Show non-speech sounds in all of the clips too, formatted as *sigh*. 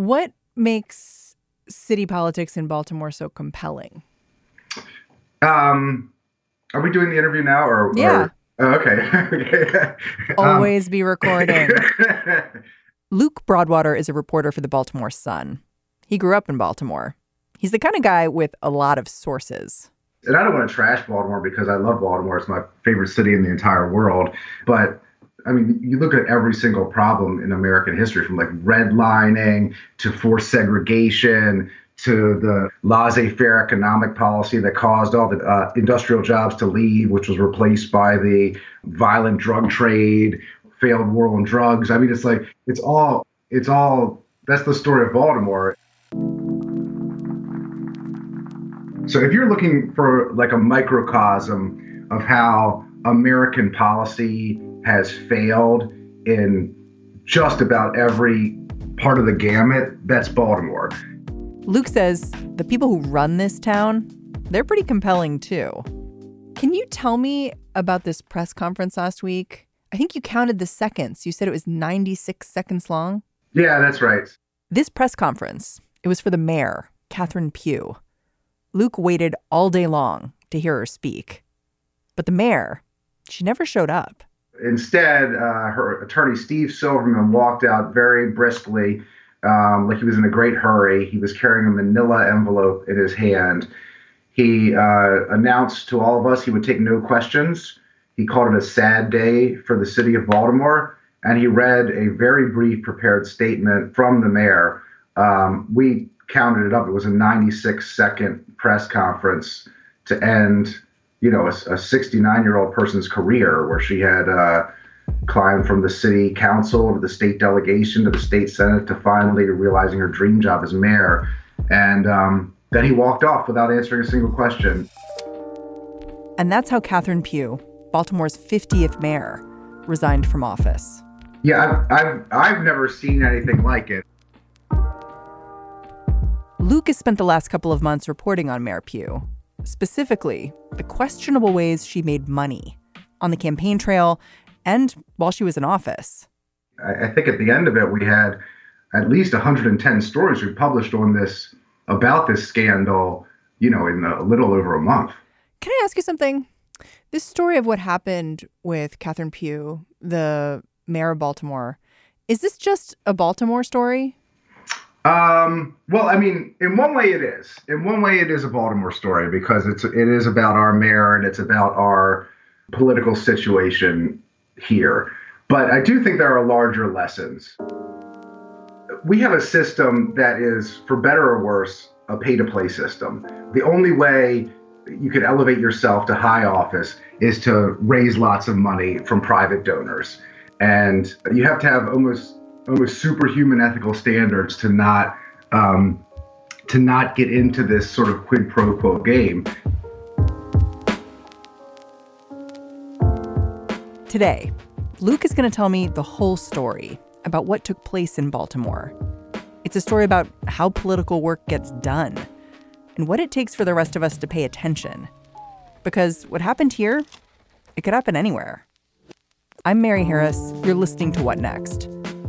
What makes city politics in Baltimore so compelling? Um, are we doing the interview now or? Yeah. Or, oh, okay. *laughs* Always um, be recording. *laughs* Luke Broadwater is a reporter for the Baltimore Sun. He grew up in Baltimore. He's the kind of guy with a lot of sources. And I don't want to trash Baltimore because I love Baltimore. It's my favorite city in the entire world. But I mean, you look at every single problem in American history from like redlining to forced segregation to the laissez faire economic policy that caused all the uh, industrial jobs to leave, which was replaced by the violent drug trade, failed war on drugs. I mean, it's like, it's all, it's all, that's the story of Baltimore. So if you're looking for like a microcosm of how American policy has failed in just about every part of the gamut, that's Baltimore. Luke says the people who run this town, they're pretty compelling too. Can you tell me about this press conference last week? I think you counted the seconds. You said it was 96 seconds long. Yeah, that's right. This press conference, it was for the mayor, Catherine Pugh. Luke waited all day long to hear her speak. But the mayor, she never showed up. Instead, uh, her attorney, Steve Silverman, walked out very briskly, um, like he was in a great hurry. He was carrying a manila envelope in his hand. He uh, announced to all of us he would take no questions. He called it a sad day for the city of Baltimore, and he read a very brief prepared statement from the mayor. Um, we counted it up. It was a 96 second press conference to end, you know, a 69 year old person's career where she had uh, climbed from the city council to the state delegation to the state senate to finally realizing her dream job as mayor. And um, then he walked off without answering a single question. And that's how Catherine Pugh, Baltimore's 50th mayor, resigned from office. Yeah, I've, I've, I've never seen anything like it. Luke has spent the last couple of months reporting on Mayor Pugh, specifically the questionable ways she made money on the campaign trail and while she was in office. I think at the end of it, we had at least 110 stories we published on this about this scandal, you know, in a little over a month. Can I ask you something? This story of what happened with Catherine Pugh, the mayor of Baltimore, is this just a Baltimore story? Um, well, I mean, in one way it is. In one way it is a Baltimore story because it's it is about our mayor and it's about our political situation here. But I do think there are larger lessons. We have a system that is, for better or worse, a pay to play system. The only way you can elevate yourself to high office is to raise lots of money from private donors. And you have to have almost almost superhuman ethical standards to not um, to not get into this sort of quid pro quo game. Today, Luke is going to tell me the whole story about what took place in Baltimore. It's a story about how political work gets done and what it takes for the rest of us to pay attention. Because what happened here, it could happen anywhere. I'm Mary Harris. You're listening to What Next?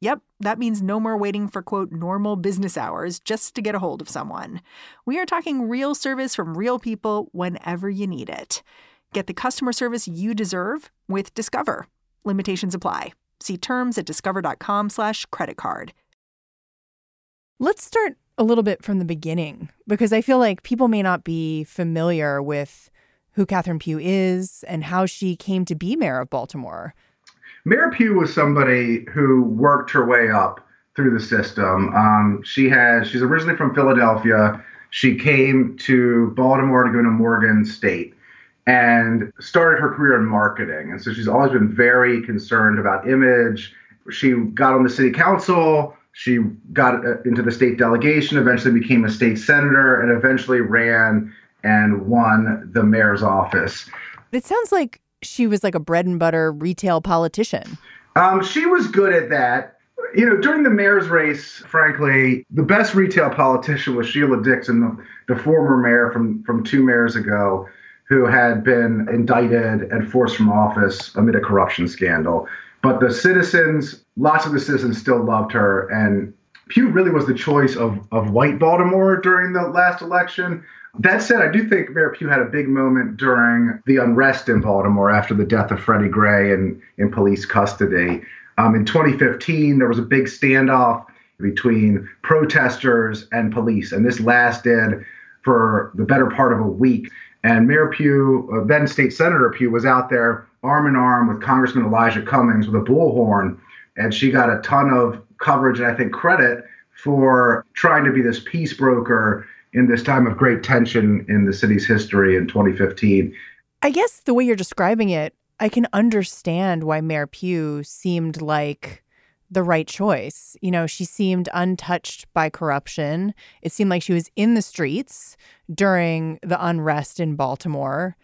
Yep, that means no more waiting for quote normal business hours just to get a hold of someone. We are talking real service from real people whenever you need it. Get the customer service you deserve with Discover. Limitations apply. See terms at discover.com/slash credit card. Let's start a little bit from the beginning because I feel like people may not be familiar with who Catherine Pugh is and how she came to be mayor of Baltimore. Mayor Pugh was somebody who worked her way up through the system. Um, she has she's originally from Philadelphia. She came to Baltimore to go to Morgan State and started her career in marketing. And so she's always been very concerned about image. She got on the city council. She got uh, into the state delegation, eventually became a state senator, and eventually ran and won the mayor's office. It sounds like she was like a bread and butter retail politician. Um, she was good at that. You know, during the mayor's race, frankly, the best retail politician was Sheila Dixon, the, the former mayor from, from two mayors ago, who had been indicted and forced from office amid a corruption scandal. But the citizens, lots of the citizens still loved her. And Pugh really was the choice of, of white Baltimore during the last election. That said, I do think Mayor Pugh had a big moment during the unrest in Baltimore after the death of Freddie Gray in, in police custody. Um, in 2015, there was a big standoff between protesters and police, and this lasted for the better part of a week. And Mayor Pugh, uh, then State Senator Pugh, was out there arm in arm with Congressman Elijah Cummings with a bullhorn, and she got a ton of coverage and I think credit for trying to be this peace broker in this time of great tension in the city's history in 2015. I guess the way you're describing it, I can understand why Mayor Pugh seemed like the right choice. You know, she seemed untouched by corruption. It seemed like she was in the streets during the unrest in Baltimore.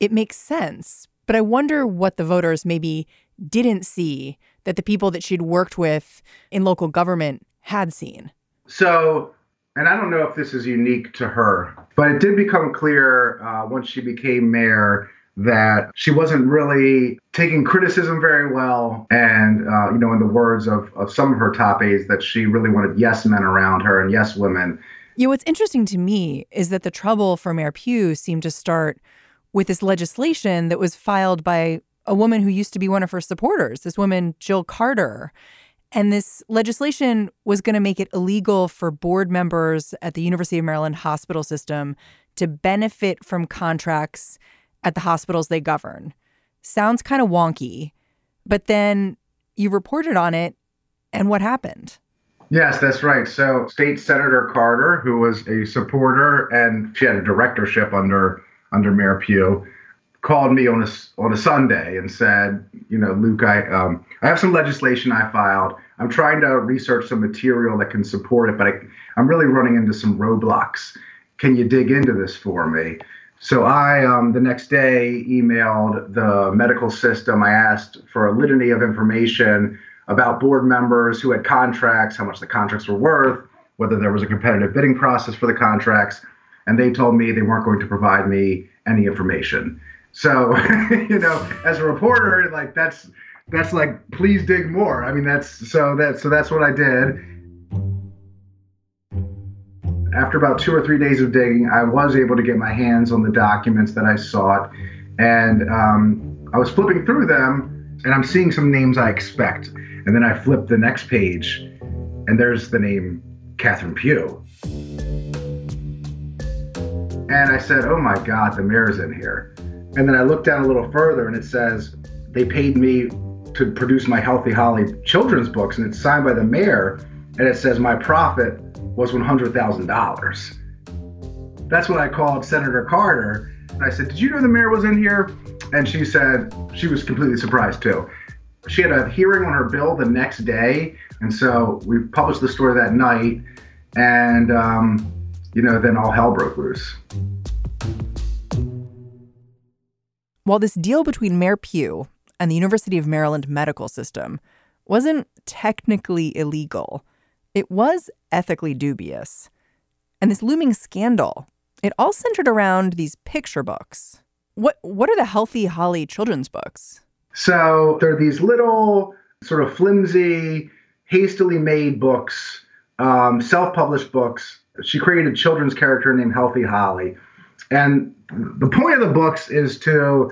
It makes sense. But I wonder what the voters maybe didn't see that the people that she'd worked with in local government had seen. So and I don't know if this is unique to her, but it did become clear uh, once she became mayor that she wasn't really taking criticism very well. And, uh, you know, in the words of, of some of her top aides, that she really wanted yes men around her and yes women. Yeah, what's interesting to me is that the trouble for Mayor Pugh seemed to start with this legislation that was filed by a woman who used to be one of her supporters, this woman, Jill Carter. And this legislation was going to make it illegal for board members at the University of Maryland hospital system to benefit from contracts at the hospitals they govern. Sounds kind of wonky, but then you reported on it, and what happened? Yes, that's right. So, State Senator Carter, who was a supporter and she had a directorship under under Mayor Pugh, called me on a on a Sunday and said, you know, Luke, I um, I have some legislation I filed. I'm trying to research some material that can support it, but I, I'm really running into some roadblocks. Can you dig into this for me? So I, um, the next day, emailed the medical system. I asked for a litany of information about board members who had contracts, how much the contracts were worth, whether there was a competitive bidding process for the contracts. And they told me they weren't going to provide me any information. So, *laughs* you know, as a reporter, like that's that's like please dig more. I mean, that's so that so that's what I did. After about two or three days of digging, I was able to get my hands on the documents that I sought, and um, I was flipping through them, and I'm seeing some names I expect, and then I flip the next page, and there's the name Catherine Pugh. And I said, "Oh my God, the mayor's in here." And then I looked down a little further, and it says they paid me to produce my Healthy Holly children's books, and it's signed by the mayor, and it says my profit was $100,000. That's when I called Senator Carter. And I said, Did you know the mayor was in here? And she said she was completely surprised too. She had a hearing on her bill the next day. And so we published the story that night. And, um, you know, then all hell broke loose. While this deal between Mayor Pugh and the University of Maryland medical system wasn't technically illegal. It was ethically dubious. And this looming scandal, it all centered around these picture books. What what are the Healthy Holly children's books? So they're these little sort of flimsy, hastily made books, um, self-published books. She created a children's character named Healthy Holly. And the point of the books is to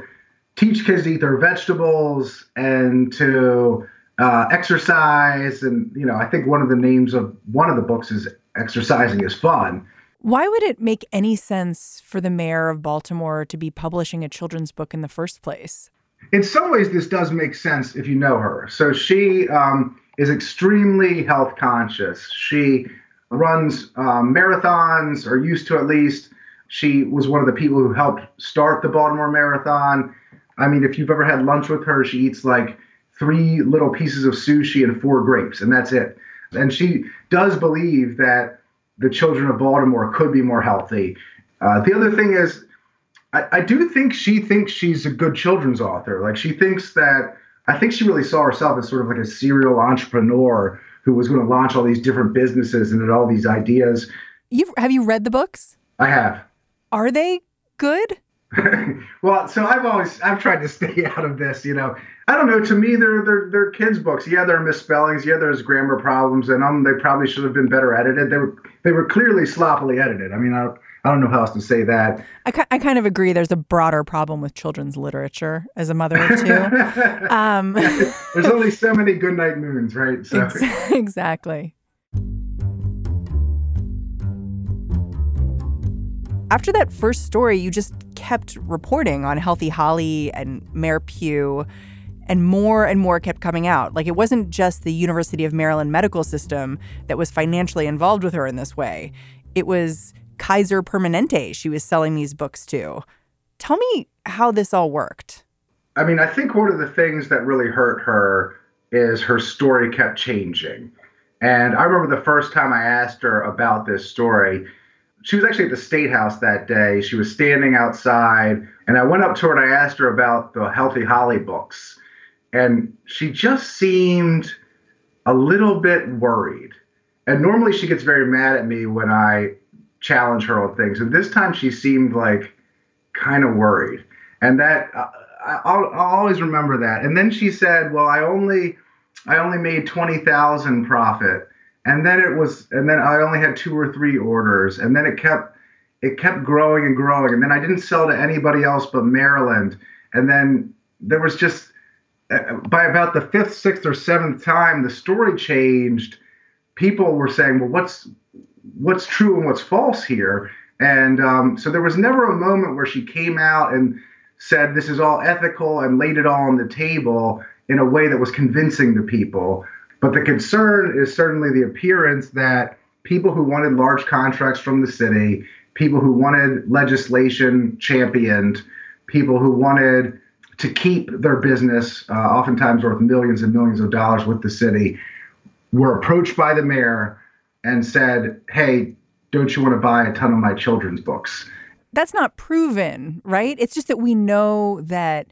teach kids to eat their vegetables and to uh, exercise. And, you know, I think one of the names of one of the books is Exercising is Fun. Why would it make any sense for the mayor of Baltimore to be publishing a children's book in the first place? In some ways, this does make sense if you know her. So she um, is extremely health conscious. She runs um, marathons, or used to at least. She was one of the people who helped start the Baltimore Marathon. I mean, if you've ever had lunch with her, she eats like three little pieces of sushi and four grapes, and that's it. And she does believe that the children of Baltimore could be more healthy. Uh, the other thing is, I, I do think she thinks she's a good children's author. Like, she thinks that, I think she really saw herself as sort of like a serial entrepreneur who was going to launch all these different businesses and had all these ideas. You have you read the books? I have. Are they good? *laughs* well, so I've always I've tried to *laughs* stay out of this. You know, I don't know. To me, they're they're they're kids' books. Yeah, there are misspellings. Yeah, there's grammar problems in them. They probably should have been better edited. They were they were clearly sloppily edited. I mean, I I don't know how else to say that. I, I kind of agree. There's a broader problem with children's literature as a mother of two. *laughs* um, there's only so many Goodnight Moons, right? So. Exactly. After that first story, you just kept reporting on Healthy Holly and Mayor Pugh, and more and more kept coming out. Like it wasn't just the University of Maryland medical system that was financially involved with her in this way, it was Kaiser Permanente she was selling these books to. Tell me how this all worked. I mean, I think one of the things that really hurt her is her story kept changing. And I remember the first time I asked her about this story, she was actually at the state house that day. She was standing outside, and I went up to her and I asked her about the Healthy Holly books. And she just seemed a little bit worried. And normally she gets very mad at me when I challenge her on things. And this time she seemed like kind of worried. And that uh, I'll, I'll always remember that. And then she said, "Well, I only I only made 20,000 profit." And then it was and then i only had two or three orders and then it kept it kept growing and growing. And then i didn't sell to anybody else but maryland. And then there was just uh, by about the fifth sixth or seventh time the story changed. People were saying well what's what's true and what's false here? And um, so there was never a moment where she came out and said this is all ethical and laid it all on the table in a way that was convincing to people but the concern is certainly the appearance that people who wanted large contracts from the city, people who wanted legislation championed, people who wanted to keep their business, uh, oftentimes worth millions and millions of dollars with the city, were approached by the mayor and said, Hey, don't you want to buy a ton of my children's books? That's not proven, right? It's just that we know that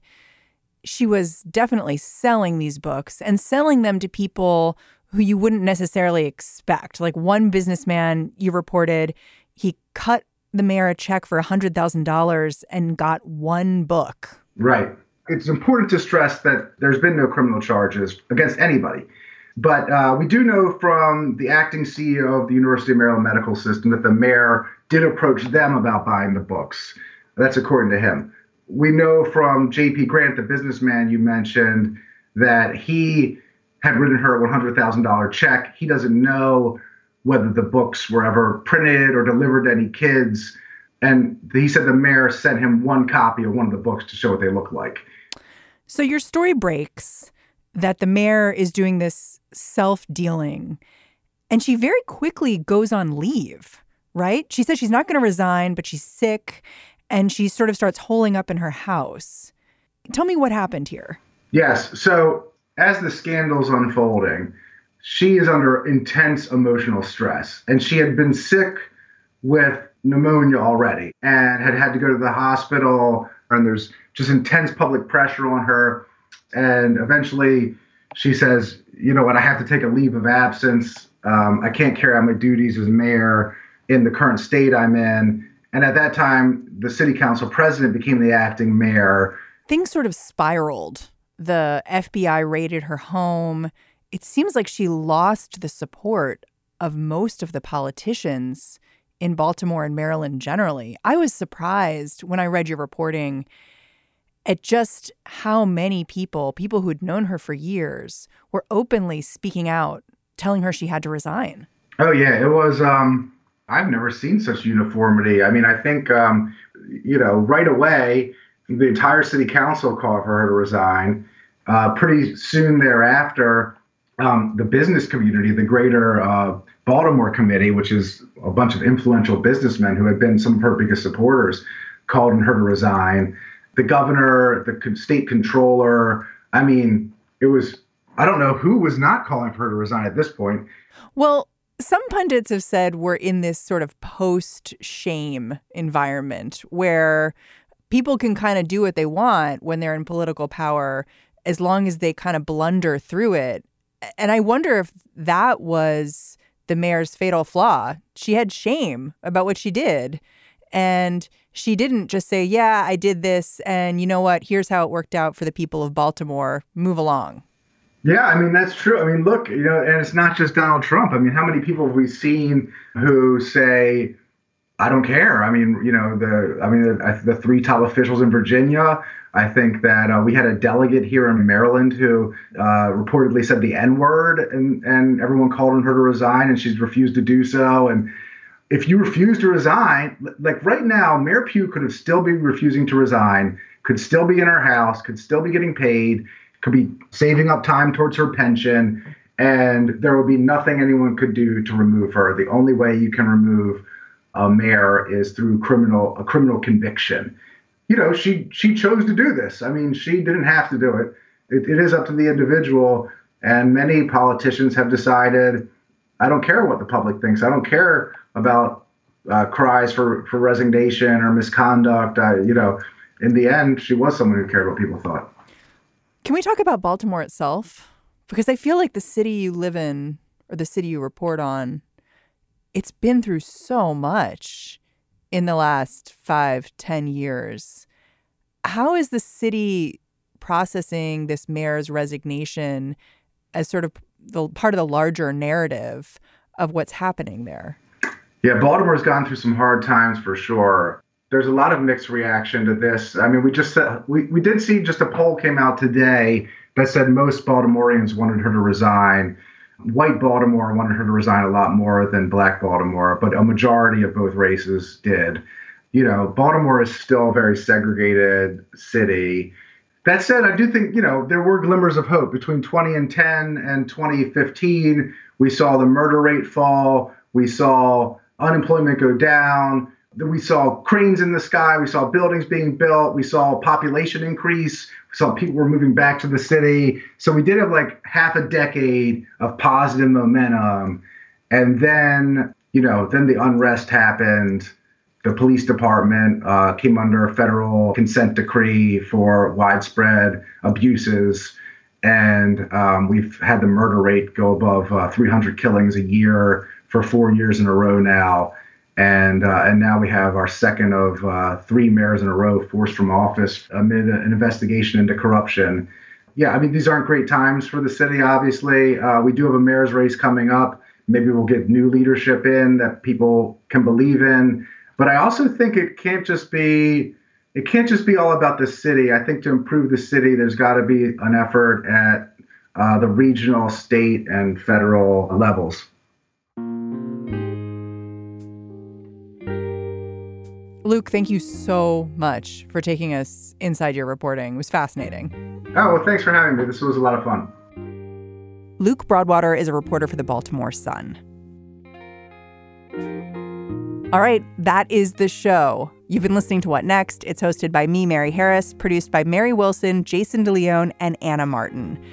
she was definitely selling these books and selling them to people who you wouldn't necessarily expect. Like one businessman you reported, he cut the mayor a check for $100,000 and got one book. Right. It's important to stress that there's been no criminal charges against anybody. But uh, we do know from the acting CEO of the University of Maryland Medical System that the mayor did approach them about buying the books. That's according to him we know from J.P. Grant, the businessman you mentioned, that he had written her a $100,000 check. He doesn't know whether the books were ever printed or delivered to any kids. And he said the mayor sent him one copy of one of the books to show what they look like. So your story breaks that the mayor is doing this self dealing, and she very quickly goes on leave, right? She says she's not going to resign, but she's sick and she sort of starts holing up in her house. Tell me what happened here. Yes. So, as the scandal's unfolding, she is under intense emotional stress, and she had been sick with pneumonia already and had had to go to the hospital. And there's just intense public pressure on her. And eventually, she says, You know what? I have to take a leave of absence. Um, I can't carry out my duties as mayor in the current state I'm in. And at that time, the city council president became the acting mayor. Things sort of spiraled. The FBI raided her home. It seems like she lost the support of most of the politicians in Baltimore and Maryland generally. I was surprised when I read your reporting at just how many people, people who'd known her for years, were openly speaking out, telling her she had to resign. Oh yeah, it was. Um, I've never seen such uniformity. I mean, I think um, you know right away the entire city council called for her to resign. Uh, pretty soon thereafter, um, the business community, the greater uh, Baltimore committee, which is a bunch of influential businessmen who had been some of her biggest supporters, called on her to resign. The governor, the state controller, I mean, it was, I don't know who was not calling for her to resign at this point. Well, some pundits have said we're in this sort of post shame environment where people can kind of do what they want when they're in political power as long as they kind of blunder through it. And I wonder if that was the mayor's fatal flaw. She had shame about what she did. And she didn't just say, Yeah, I did this. And you know what? Here's how it worked out for the people of Baltimore. Move along. Yeah, I mean, that's true. I mean, look, you know, and it's not just Donald Trump. I mean, how many people have we seen who say, I don't care. I mean, you know, the I mean, the, the three top officials in Virginia. I think that uh, we had a delegate here in Maryland who uh, reportedly said the N word, and and everyone called on her to resign, and she's refused to do so. And if you refuse to resign, like right now, Mayor Pugh could have still be refusing to resign, could still be in her house, could still be getting paid, could be saving up time towards her pension, and there would be nothing anyone could do to remove her. The only way you can remove a mayor is through criminal a criminal conviction. You know, she she chose to do this. I mean, she didn't have to do it. It, it is up to the individual. And many politicians have decided, I don't care what the public thinks. I don't care about uh, cries for for resignation or misconduct. I, you know, in the end, she was someone who cared what people thought. Can we talk about Baltimore itself? Because I feel like the city you live in or the city you report on it's been through so much in the last five, ten years. How is the city processing this mayor's resignation as sort of the part of the larger narrative of what's happening there? Yeah, Baltimore's gone through some hard times for sure. There's a lot of mixed reaction to this. I mean, we just said, we, we did see just a poll came out today that said most Baltimoreans wanted her to resign white Baltimore wanted her to resign a lot more than black Baltimore, but a majority of both races did. You know, Baltimore is still a very segregated city. That said, I do think, you know, there were glimmers of hope. Between 20 and 10 and 2015, we saw the murder rate fall, we saw unemployment go down, we saw cranes in the sky, we saw buildings being built, we saw population increase, so people were moving back to the city. So we did have like half a decade of positive momentum. And then, you know, then the unrest happened. The police department uh, came under a federal consent decree for widespread abuses. And um, we've had the murder rate go above uh, 300 killings a year for four years in a row now and uh, and now we have our second of uh, three mayors in a row forced from office amid an investigation into corruption. Yeah, I mean these aren't great times for the city. Obviously, uh, we do have a mayor's race coming up. Maybe we'll get new leadership in that people can believe in. But I also think it can't just be it can't just be all about the city. I think to improve the city, there's got to be an effort at uh, the regional, state, and federal levels. Luke, thank you so much for taking us inside your reporting. It was fascinating. Oh, well, thanks for having me. This was a lot of fun. Luke Broadwater is a reporter for the Baltimore Sun. All right, that is the show. You've been listening to What Next? It's hosted by me, Mary Harris, produced by Mary Wilson, Jason DeLeon, and Anna Martin.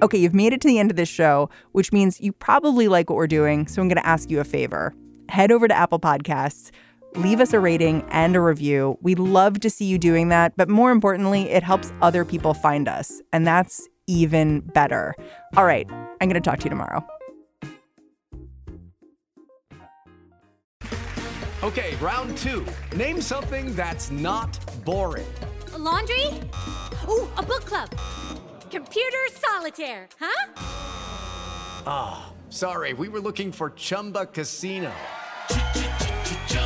Okay, you've made it to the end of this show, which means you probably like what we're doing, so I'm going to ask you a favor. Head over to Apple Podcasts leave us a rating and a review. We'd love to see you doing that, but more importantly, it helps other people find us, and that's even better. All right, I'm going to talk to you tomorrow. Okay, round two. Name something that's not boring. A laundry? Ooh, a book club. Computer solitaire, huh? Ah, oh, sorry, we were looking for Chumba Casino.